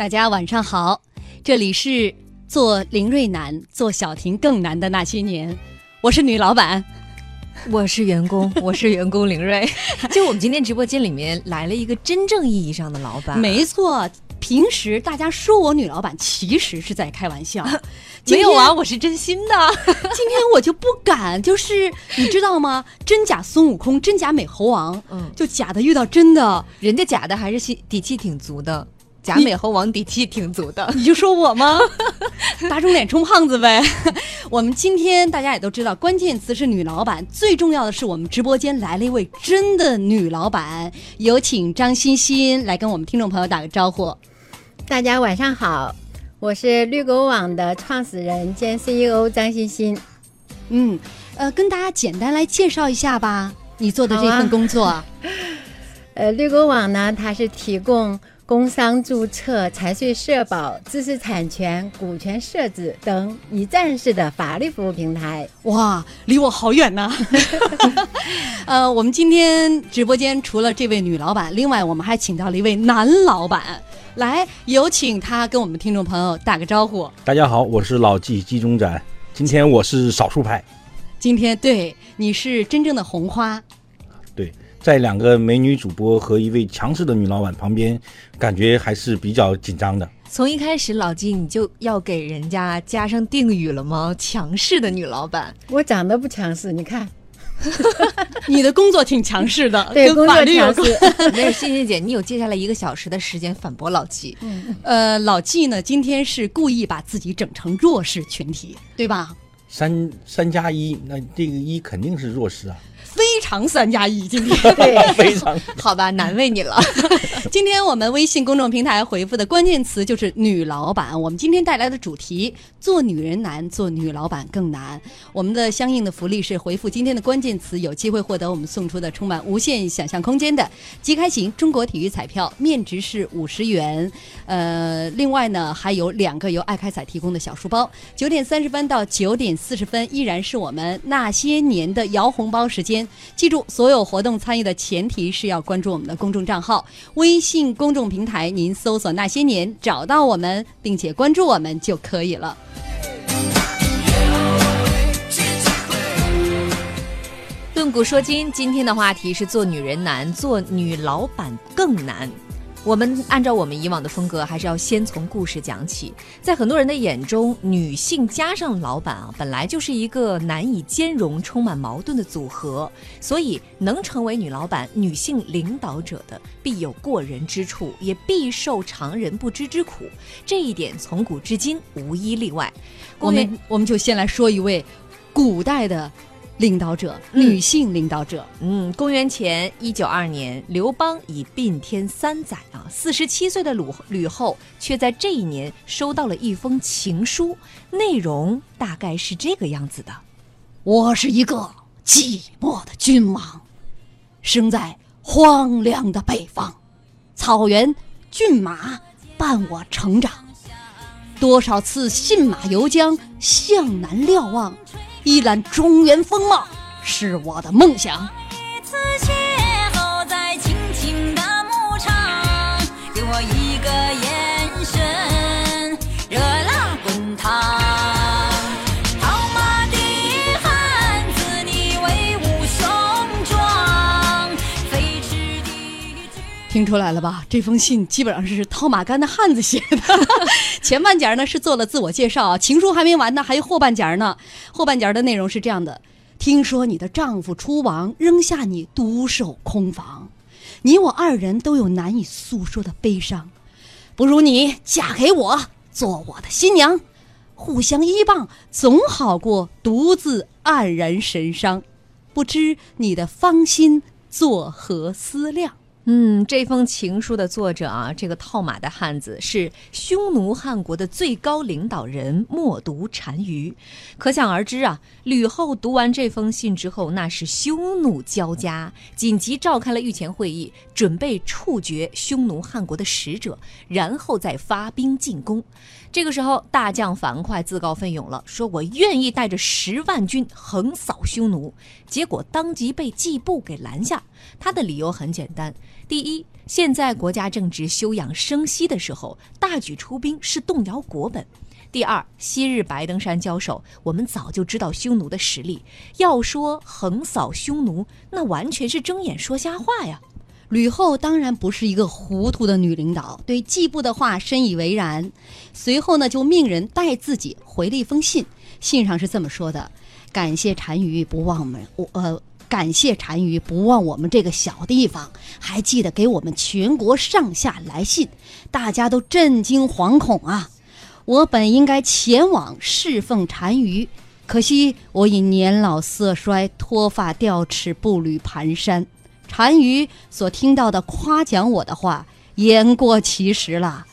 大家晚上好，这里是做林瑞难、做小婷更难的那些年，我是女老板。我是员工，我是员工林瑞。就我们今天直播间里面来了一个真正意义上的老板，没错，平时大家说我女老板，其实是在开玩笑。没有啊，我是真心的。今天我就不敢，就是你知道吗？真假孙悟空，真假美猴王，嗯，就假的遇到真的，人家假的还是心底气挺足的，假你美猴王底气挺足的。你就说我吗？打肿脸充胖子呗。我们今天大家也都知道，关键词是女老板，最重要的是我们直播间来了一位真的女老板，有请张欣欣来跟我们听众朋友打个招呼。大家晚上好，我是绿狗网的创始人兼 CEO 张欣欣。嗯，呃，跟大家简单来介绍一下吧，你做的这份工作。呃，绿狗网呢，它是提供工商注册、财税社保、知识产权、股权设置等一站式的法律服务平台。哇，离我好远呐！呃，我们今天直播间除了这位女老板，另外我们还请到了一位男老板，来有请他跟我们听众朋友打个招呼。大家好，我是老纪纪中展，今天我是少数派，今天对你是真正的红花，对，在两个美女主播和一位强势的女老板旁边，感觉还是比较紧张的。从一开始，老金你就要给人家加上定语了吗？强势的女老板，我长得不强势，你看，你的工作挺强势的，对，跟工作法律有关。强势。没有欣欣姐，你有接下来一个小时的时间反驳老纪。呃，老纪呢，今天是故意把自己整成弱势群体，对吧？三三加一，那这个一肯定是弱势啊，非常三加一，今天。对，非常。好吧，难为你了。今天我们微信公众平台回复的关键词就是“女老板”。我们今天带来的主题：做女人难，做女老板更难。我们的相应的福利是回复今天的关键词，有机会获得我们送出的充满无限想象空间的即开型中国体育彩票，面值是五十元。呃，另外呢，还有两个由爱开彩提供的小书包。九点三十分到九点四十分，依然是我们那些年的摇红包时间。记住，所有活动参与的前提是要关注我们的公众账号，微信公众平台，您搜索“那些年”找到我们，并且关注我们就可以了。论古说今，今天的话题是做女人难，做女老板更难。我们按照我们以往的风格，还是要先从故事讲起。在很多人的眼中，女性加上老板啊，本来就是一个难以兼容、充满矛盾的组合。所以，能成为女老板、女性领导者的，必有过人之处，也必受常人不知之苦。这一点从古至今无一例外。我们我们就先来说一位古代的领导者，嗯女性领导者。嗯，公元前一九二年，刘邦已并天三载啊，四十七岁的吕吕后却在这一年收到了一封情书，内容大概是这个样子的：我是一个寂寞的君王，生在荒凉的北方，草原骏马伴我成长，多少次信马由缰，向南瞭望，一览中原风貌是我的梦想。听出来了吧？这封信基本上是套马杆的汉子写的，前半截呢是做了自我介绍，情书还没完呢，还有后半截呢。后半截的内容是这样的：听说你的丈夫出亡，扔下你独守空房，你我二人都有难以诉说的悲伤，不如你嫁给我，做我的新娘，互相依傍，总好过独自黯然神伤。不知你的芳心作何思量？嗯，这封情书的作者啊，这个套马的汉子是匈奴汉国的最高领导人冒读单于，可想而知啊。吕后读完这封信之后，那是羞怒交加，紧急召开了御前会议，准备处决匈奴汉国的使者，然后再发兵进攻。这个时候，大将樊哙自告奋勇了，说我愿意带着十万军横扫匈奴。结果当即被季布给拦下，他的理由很简单：第一，现在国家正值休养生息的时候，大举出兵是动摇国本。第二，昔日白登山交手，我们早就知道匈奴的实力。要说横扫匈奴，那完全是睁眼说瞎话呀！吕后当然不是一个糊涂的女领导，对季布的话深以为然。随后呢，就命人代自己回了一封信，信上是这么说的：“感谢单于不忘我们，我呃，感谢单于不忘我们这个小地方，还记得给我们全国上下来信，大家都震惊惶恐啊！我本应该前往侍奉单于，可惜我已年老色衰，脱发掉齿，步履蹒跚。”单于所听到的夸奖我的话，言过其实了。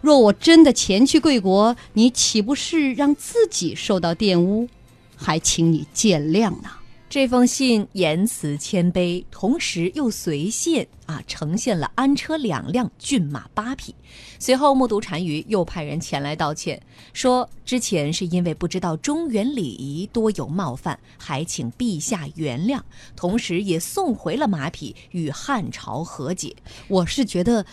若我真的前去贵国，你岂不是让自己受到玷污？还请你见谅呢。这封信言辞谦卑，同时又随信啊，呈现了安车两辆，骏马八匹。随后，默读单于又派人前来道歉，说之前是因为不知道中原礼仪，多有冒犯，还请陛下原谅。同时，也送回了马匹，与汉朝和解。我是觉得，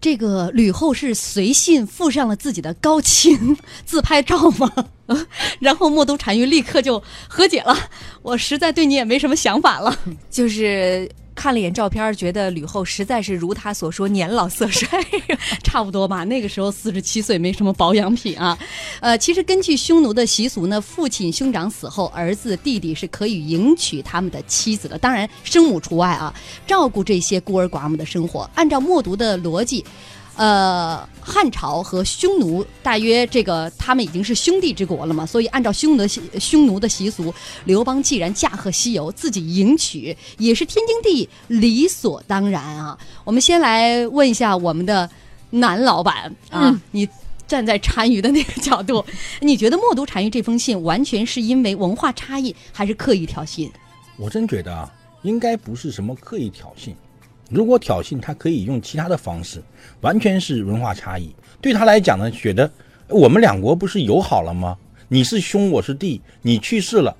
这个吕后是随信附上了自己的高清 自拍照吗？然后墨都单于立刻就和解了。我实在对你也没什么想法了。就是看了一眼照片，觉得吕后实在是如他所说年老色衰。差不多吧，那个时候四十七岁，没什么保养品啊。呃，其实根据匈奴的习俗呢，父亲兄长死后，儿子弟弟是可以迎娶他们的妻子的，当然生母除外啊。照顾这些孤儿寡母的生活，按照默读的逻辑。呃，汉朝和匈奴大约这个他们已经是兄弟之国了嘛，所以按照匈奴的习匈奴的习俗，刘邦既然驾鹤西游，自己迎娶也是天经地义、理所当然啊。我们先来问一下我们的男老板啊，你站在单于的那个角度，你觉得默读单于这封信完全是因为文化差异，还是刻意挑衅？我真觉得啊，应该不是什么刻意挑衅。如果挑衅，他可以用其他的方式，完全是文化差异。对他来讲呢，觉得我们两国不是友好了吗？你是兄，我是弟，你去世了，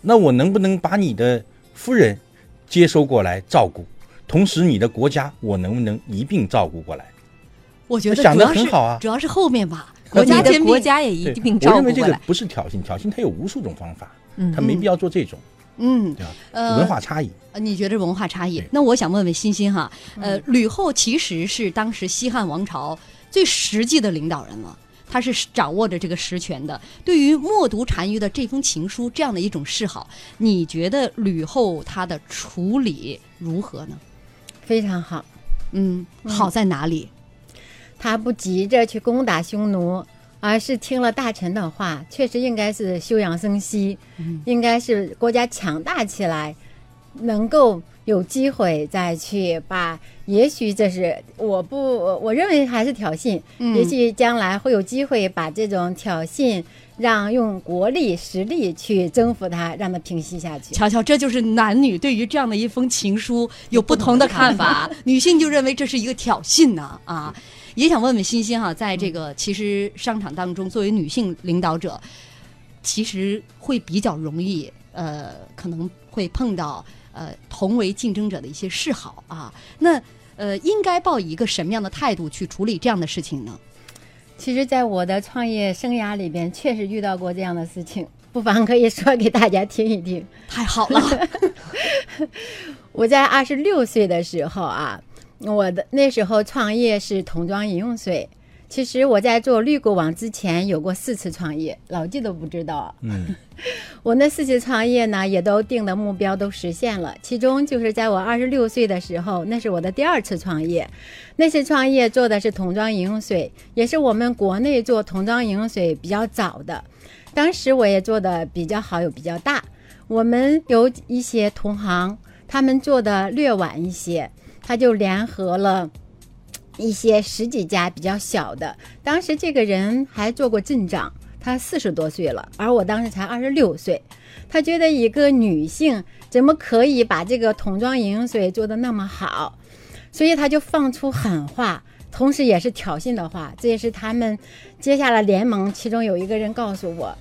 那我能不能把你的夫人接收过来照顾？同时，你的国家我能不能一并照顾过来？我觉得想得主要是很好啊主要是后面吧，国家的国家兼并。国家也一对并我认为这个照顾过来。不是挑衅，挑衅它有无数种方法，嗯他没必要做这种，嗯，对吧？呃文化差异。呃你觉得文化差异？那我想问问欣欣哈，呃，吕后其实是当时西汉王朝最实际的领导人了，她是掌握着这个实权的。对于默读单于的这封情书这样的一种示好，你觉得吕后她的处理如何呢？非常好。嗯，好在哪里？他不急着去攻打匈奴，而是听了大臣的话，确实应该是休养生息，应该是国家强大起来，能够有机会再去把。也许这是我不，我我认为还是挑衅。嗯也许将来会有机会把这种挑衅，让用国力实力去征服它，让它平息下去。瞧瞧，这就是男女对于这样的一封情书有不同的看法。女性就认为这是一个挑衅呢啊！也想问问欣欣哈，在这个其实商场当中，作为女性领导者，其实会比较容易呃，可能会碰到呃同为竞争者的一些示好啊。那呃，应该抱以一个什么样的态度去处理这样的事情呢？其实，在我的创业生涯里边，确实遇到过这样的事情，不妨可以说给大家听一听。太好了，我在二十六岁的时候啊，我的那时候创业是桶装饮用水。其实我在做绿果网之前有过四次创业，老纪都不知道。嗯，我那四次创业呢，也都定的目标都实现了。其中就是在我二十六岁的时候，那是我的第二次创业。那次创业做的是桶装饮用水，也是我们国内做桶装饮用水比较早的。当时我也做的比较好，又比较大。我们有一些同行，他们做的略晚一些，他就联合了。一些十几家比较小的，当时这个人还做过镇长，他四十多岁了，而我当时才二十六岁。他觉得一个女性怎么可以把这个桶装饮用水做得那么好，所以他就放出狠话，同时也是挑衅的话。这也是他们接下来联盟，其中有一个人告诉我，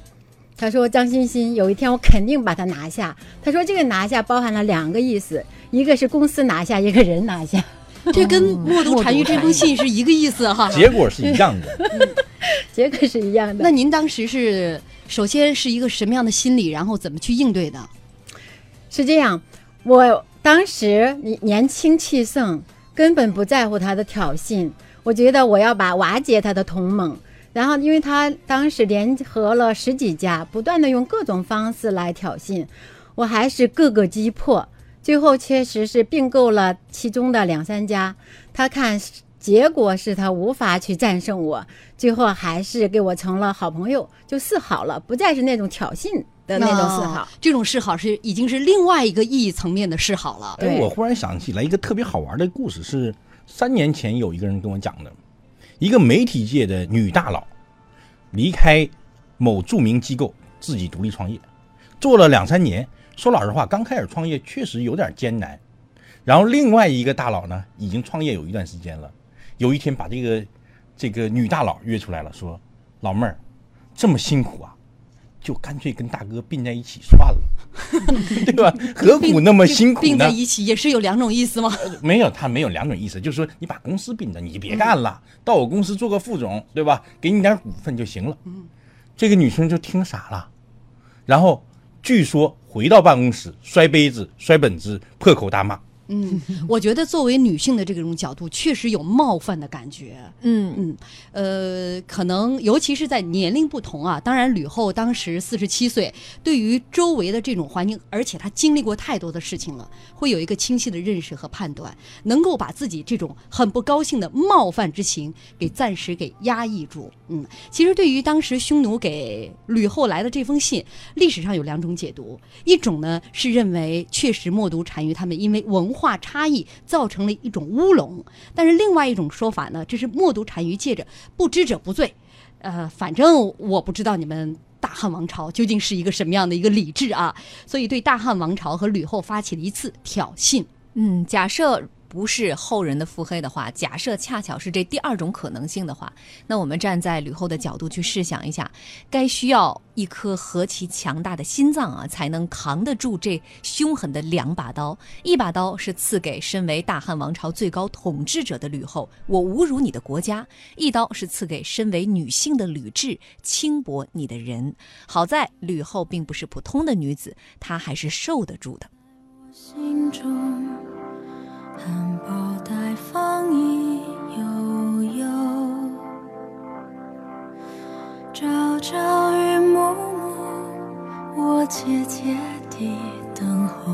他说张欣欣有一天我肯定把他拿下。他说这个拿下包含了两个意思，一个是公司拿下，一个人拿下。这跟《默读单于》这封信是一个意思哈。结果是一样的。结果是一样的。那您当时是首先是一个什么样的心理，然后怎么去应对的？是这样，我当时年年轻气盛，根本不在乎他的挑衅，我觉得我要把瓦解他的同盟。然后，因为他当时联合了十几家，不断的用各种方式来挑衅，我还是各个击破。最后确实是并购了其中的两三家，他看结果是他无法去战胜我，最后还是给我成了好朋友，就示好了，不再是那种挑衅的那种示好哦。这种示好是已经是另外一个意义层面的示好了。哎，对我忽然想起来一个特别好玩的故事，是三年前有一个人跟我讲的，一个媒体界的女大佬离开某著名机构，自己独立创业，做了两三年。说老实话，刚开始创业确实有点艰难。然后另外一个大佬呢，已经创业有一段时间了，有一天把这个这个女大佬约出来了，说：“老妹儿，这么辛苦啊，就干脆跟大哥并在一起算了，对吧？何苦那么辛苦呢并在？一起也是有两种意思吗？没有，他没有两种意思，就是说你把公司并着，你别干了，到我公司做个副总，对吧？给你点股份就行了。这个女生就听傻了，然后据说回到办公室摔杯子、摔本子、破口大骂。嗯，我觉得作为女性的这种角度，确实有冒犯的感觉。嗯。嗯，呃，可能尤其是在年龄不同啊，当然吕后当时四十七岁，对于周围的这种环境，而且她经历过太多的事情了，会有一个清晰的认识和判断，能够把自己这种很不高兴的冒犯之情给暂时给压抑住。嗯，其实对于当时匈奴给吕后来的这封信，历史上有两种解读，一种呢是认为确实默读单于他们因为文化化差异造成了一种乌龙，但是另外一种说法呢，这是默读单于借着不知者不罪。呃，反正我不知道你们大汉王朝究竟是一个什么样的一个理智啊，所以对大汉王朝和吕后发起了一次挑衅。嗯，假设不是后人的腹黑的话，假设恰巧是这第二种可能性的话，那我们站在吕后的角度去试想一下，该需要一颗何其强大的心脏啊，才能扛得住这凶狠的两把刀。一把刀是赐给身为大汉王朝最高统治者的吕后，我侮辱你的国家；一刀是赐给身为女性的吕雉，轻薄你的人。好在吕后并不是普通的女子，她还是受得住的。心中含苞待放意悠悠，朝朝与暮暮，我切切地等候，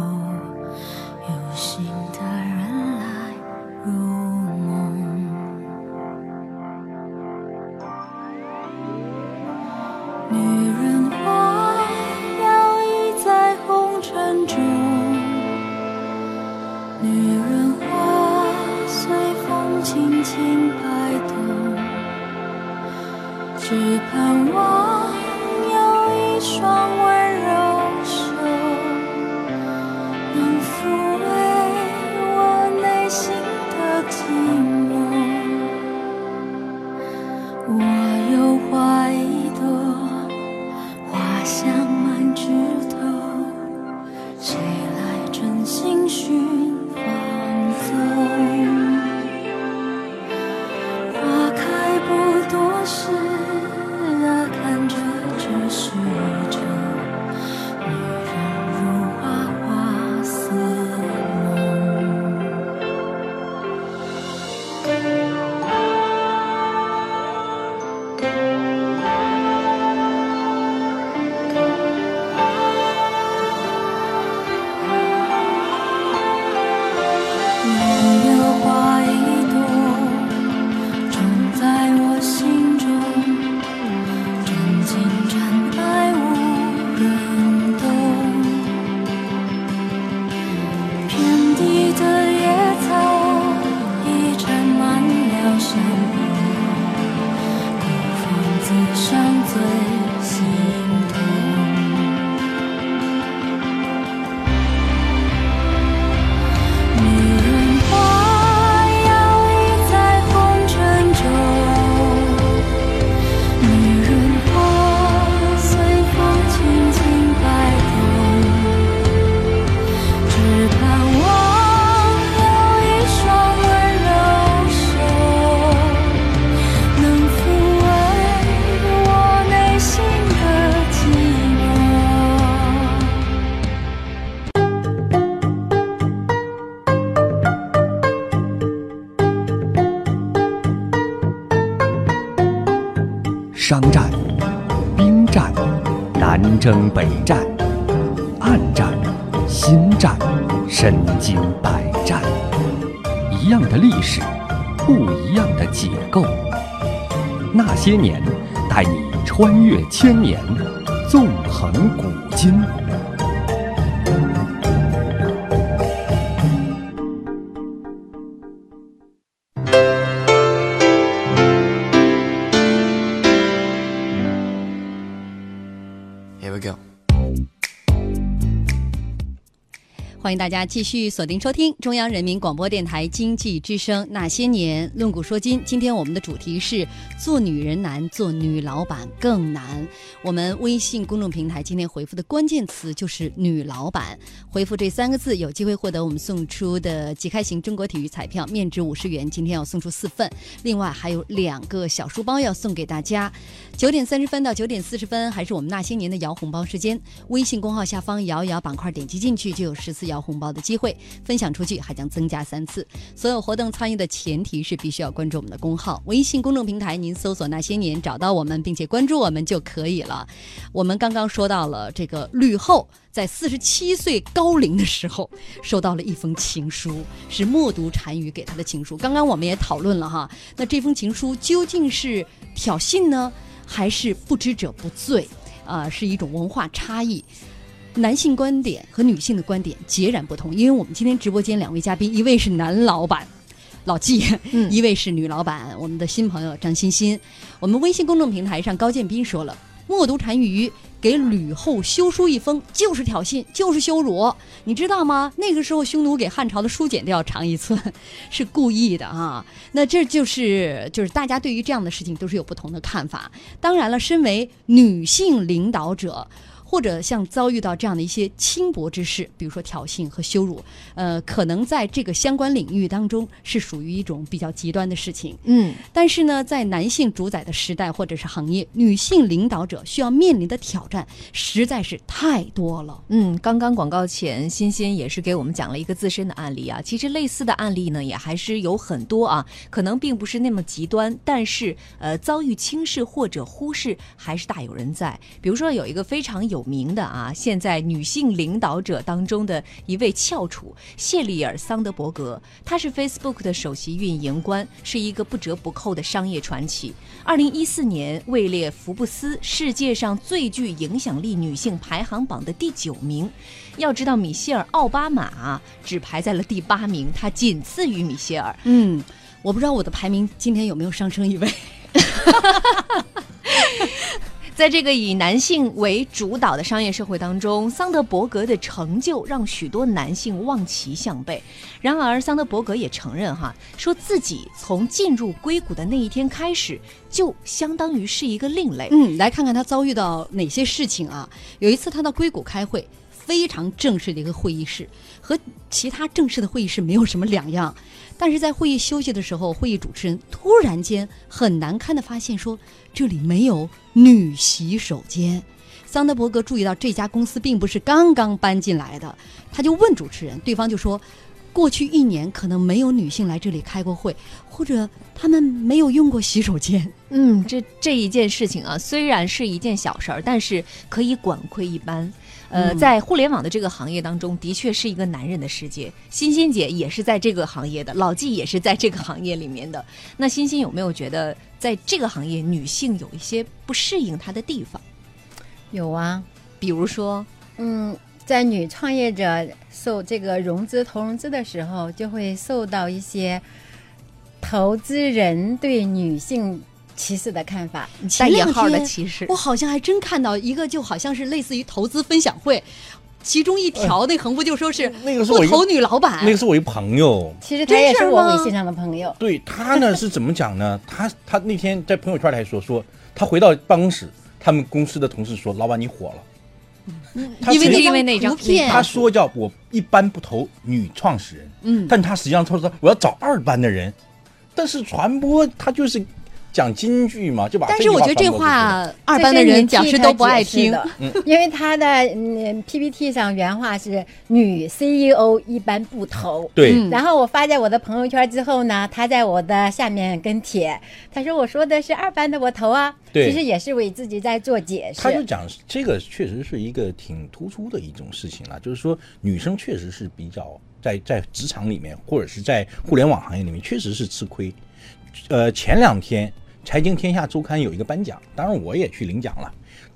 北战、暗战、心战、身经百战，一样的历史，不一样的解构。那些年，带你穿越千年，纵横古今。欢迎大家继续锁定收听中央人民广播电台经济之声《那些年论古说今》。今天我们的主题是“做女人难，做女老板更难”。我们微信公众平台今天回复的关键词就是“女老板”，回复这三个字，有机会获得我们送出的即开型中国体育彩票，面值五十元，今天要送出四份，另外还有两个小书包要送给大家。九点三十分到九点四十分，还是我们那些年的摇红包时间。微信公号下方摇一摇板块，点击进去就有十次摇红包的机会，分享出去还将增加三次。所有活动参与的前提是必须要关注我们的公号，微信公众平台，您搜索“那些年”找到我们，并且关注我们就可以了。我们刚刚说到了这个吕后。在四十七岁高龄的时候，收到了一封情书，是默读单于给他的情书。刚刚我们也讨论了哈，那这封情书究竟是挑衅呢，还是不知者不罪？啊、是一种文化差异。男性观点和女性的观点截然不同，因为我们今天直播间两位嘉宾，一位是男老板老纪，嗯一位是女老板，我们的新朋友张欣欣。我们微信公众平台上高建斌说了，默读单于给吕后修书一封，就是挑衅，就是羞辱，你知道吗？那个时候匈奴给汉朝的书简都要长一寸，是故意的啊。那这就是就是大家对于这样的事情都是有不同的看法。当然了，身为女性领导者。或者像遭遇到这样的一些轻薄之事，比如说挑衅和羞辱，呃，可能在这个相关领域当中是属于一种比较极端的事情。嗯，但是呢，在男性主宰的时代或者是行业，女性领导者需要面临的挑战实在是太多了。嗯，刚刚广告前，欣欣也是给我们讲了一个自身的案例啊。其实类似的案例呢，也还是有很多啊，可能并不是那么极端，但是呃，遭遇轻视或者忽视还是大有人在。比如说有一个非常有名的啊，现在女性领导者当中的一位翘楚谢丽尔·桑德伯格，她是 Facebook 的首席运营官，是一个不折不扣的商业传奇。二零一四年位列福布斯世界上最具影响力女性排行榜的第九名。要知道，米歇尔·奥巴马啊只排在了第八名，她仅次于米歇尔。嗯，我不知道我的排名今天有没有上升一位。在这个以男性为主导的商业社会当中，桑德伯格的成就让许多男性望其项背。然而，桑德伯格也承认哈，说自己从进入硅谷的那一天开始，就相当于是一个另类。嗯，来看看他遭遇到哪些事情啊？有一次他到硅谷开会，非常正式的一个会议室，和其他正式的会议室没有什么两样。但是在会议休息的时候，会议主持人突然间很难堪的发现说，这里没有女洗手间。桑德伯格注意到这家公司并不是刚刚搬进来的，他就问主持人，对方就说，过去一年可能没有女性来这里开过会，或者他们没有用过洗手间。嗯，这这一件事情啊，虽然是一件小事儿，但是可以管窥一斑。呃，嗯在互联网的这个行业当中，的确是一个男人的世界。欣欣姐也是在这个行业的，老纪也是在这个行业里面的。那欣欣有没有觉得，在这个行业女性有一些不适应她的地方？有啊，比如说，嗯，在女创业者受这个融资投融资的时候，就会受到一些投资人对女性歧视的看法。带引号的歧视我，好像还真看到一个，就好像是类似于投资分享会，其中一条那横幅就说是那个是我投女老板。那个是我一朋友，其实他也是我微信上的朋友。对他呢是怎么讲呢？他他那天在朋友圈里还说说，他回到办公室，他们公司的同事说：“老板你火了。”他因为因为那张图片，他说叫我一般不投女创始人，嗯，但他实际上他说我要找二班的人，但是传播他就是讲京剧嘛，就把但是我觉得这话二班的人讲师都不爱听。因为他的嗯 PPT 上原话是“女 CEO 一般不投”。对，嗯然后我发在我的朋友圈之后呢，他在我的下面跟帖，他说我说的是二班的我投啊，对其实也是为自己在做解释。他就讲这个确实是一个挺突出的一种事情了，就是说女生确实是比较在在职场里面或者是在互联网行业里面确实是吃亏。呃，前两天《财经天下周刊》有一个颁奖，当然我也去领奖了。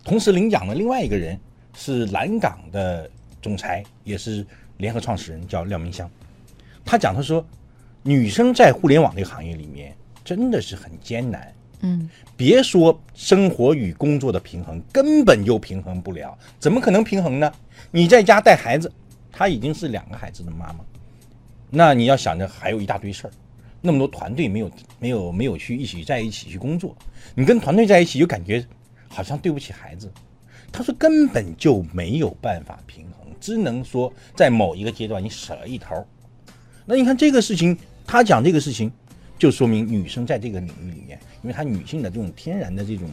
同时领奖的另外一个人是蓝港的总裁，也是联合创始人，叫廖明湘。他讲他说，女生在互联网这个行业里面真的是很艰难。嗯，别说生活与工作的平衡，根本就平衡不了。怎么可能平衡呢？你在家带孩子，她已经是两个孩子的妈妈，那你要想着还有一大堆事儿，那么多团队没有没有没有去一起在一起去工作，你跟团队在一起就感觉好像对不起孩子。他说根本就没有办法平衡，只能说在某一个阶段你舍了一头。那你看这个事情，他讲这个事情，就说明女生在这个领域里面，因为她女性的这种天然的这种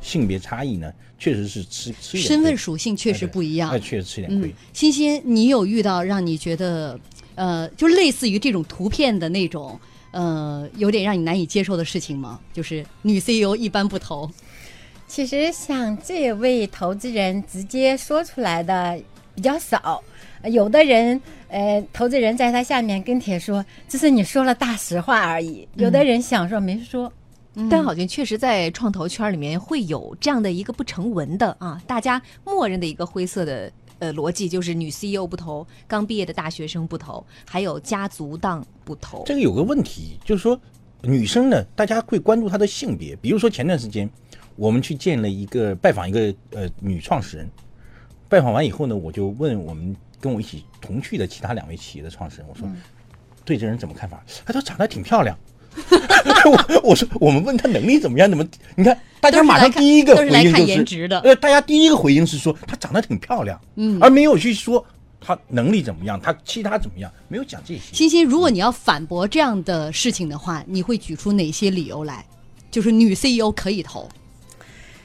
性别差异呢，确实是吃吃身份属性确实不一样那。确实吃一点亏嗯。，欣欣，你有遇到让你觉得呃，就类似于这种图片的那种呃，有点让你难以接受的事情吗？就是女 CEO 一般不投。其实像这位投资人直接说出来的比较少，呃有的人呃，投资人在他下面跟帖说，这是你说了大实话而已。有的人想说没说，但好像确实在创投圈里面会有这样的一个不成文的啊，大家默认的一个灰色的呃逻辑，就是女 CEO 不投，刚毕业的大学生不投，还有家族档不投。这个有个问题，就是说女生呢，大家会关注她的性别。比如说前段时间，我们去见了一个拜访一个呃女创始人，拜访完以后呢，我就问我们跟我一起同去的其他两位企业的创始人，我说、对这人怎么看法？他说长得挺漂亮。我 我说我们问他能力怎么样？怎么？你看大家马上第一个都是来看回应就是颜值的呃，大家第一个回应是说她长得挺漂亮，嗯，而没有去说他能力怎么样，他其他怎么样，没有讲这些。欣欣，如果你要反驳这样的事情的话，你会举出哪些理由来？就是女 CEO 可以投，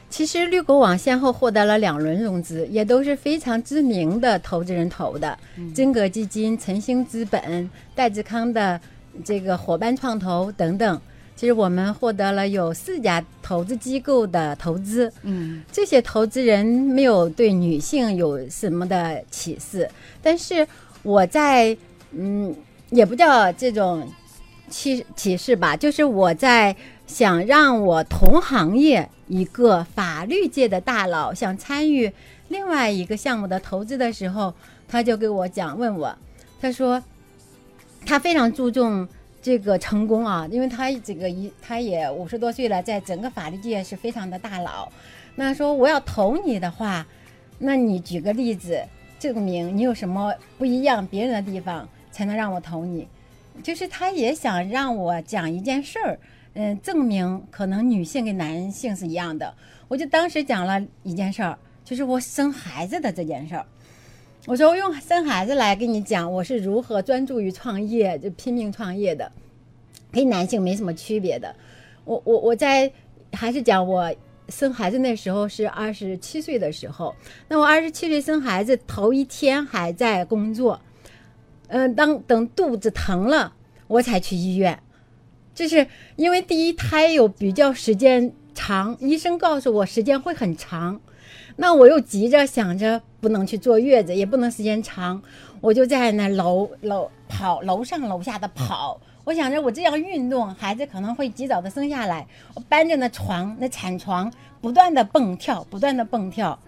其实绿狗网先后获得了两轮融资，也都是非常知名的投资人投的，真格基金、晨星资本、戴志康的这个伙伴创投等等。其实我们获得了有四家投资机构的投资，嗯，这些投资人没有对女性有什么的启示，但是我在嗯，也不叫这种启启示吧，就是我在想让我同行业一个法律界的大佬想参与另外一个项目的投资的时候，他就给我讲，问我，他说他非常注重。这个成功啊，因为他这个一他也五十多岁了，在整个法律界是非常的大佬。那说我要投你的话，那你举个例子，证明你有什么不一样别人的地方，才能让我投你。就是他也想让我讲一件事儿，嗯，证明可能女性跟男性是一样的。我就当时讲了一件事儿，就是我生孩子的这件事儿。我说我用生孩子来跟你讲，我是如何专注于创业，就拼命创业的，跟男性没什么区别的。我我我在还是讲我生孩子那时候是二十七岁的时候，那我二十七岁生孩子头一天还在工作，嗯、当等肚子疼了，我才去医院，就是因为第一胎有比较时间长，医生告诉我时间会很长，那我又急着想着不能去坐月子，也不能时间长，我就在那楼楼跑楼上楼下的跑。我想着我这样运动，孩子可能会及早的生下来。我搬着那床，那产床，不断的蹦跳，不断的蹦跳，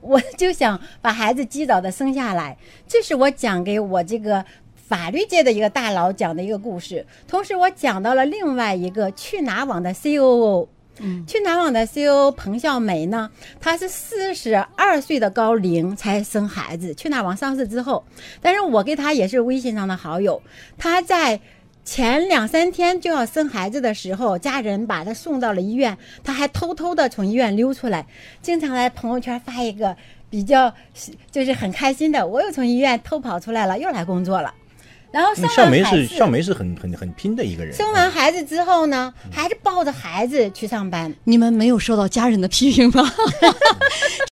我就想把孩子及早的生下来。这是我讲给我这个法律界的一个大佬讲的一个故事。同时，我讲到了另外一个去哪网的 COO。去哪网的 CEO 彭笑梅呢？她是四十二岁的高龄才生孩子。去哪网上市之后，但是我跟她也是微信上的好友。她在前两三天就要生孩子的时候，家人把她送到了医院，她还偷偷的从医院溜出来，经常在朋友圈发一个比较就是很开心的，我又从医院偷跑出来了，又来工作了。然后生那笑梅完孩子，是向梅是很很很拼的一个人。生完孩子之后呢，还是抱着孩子去上班。你们没有受到家人的批评吗？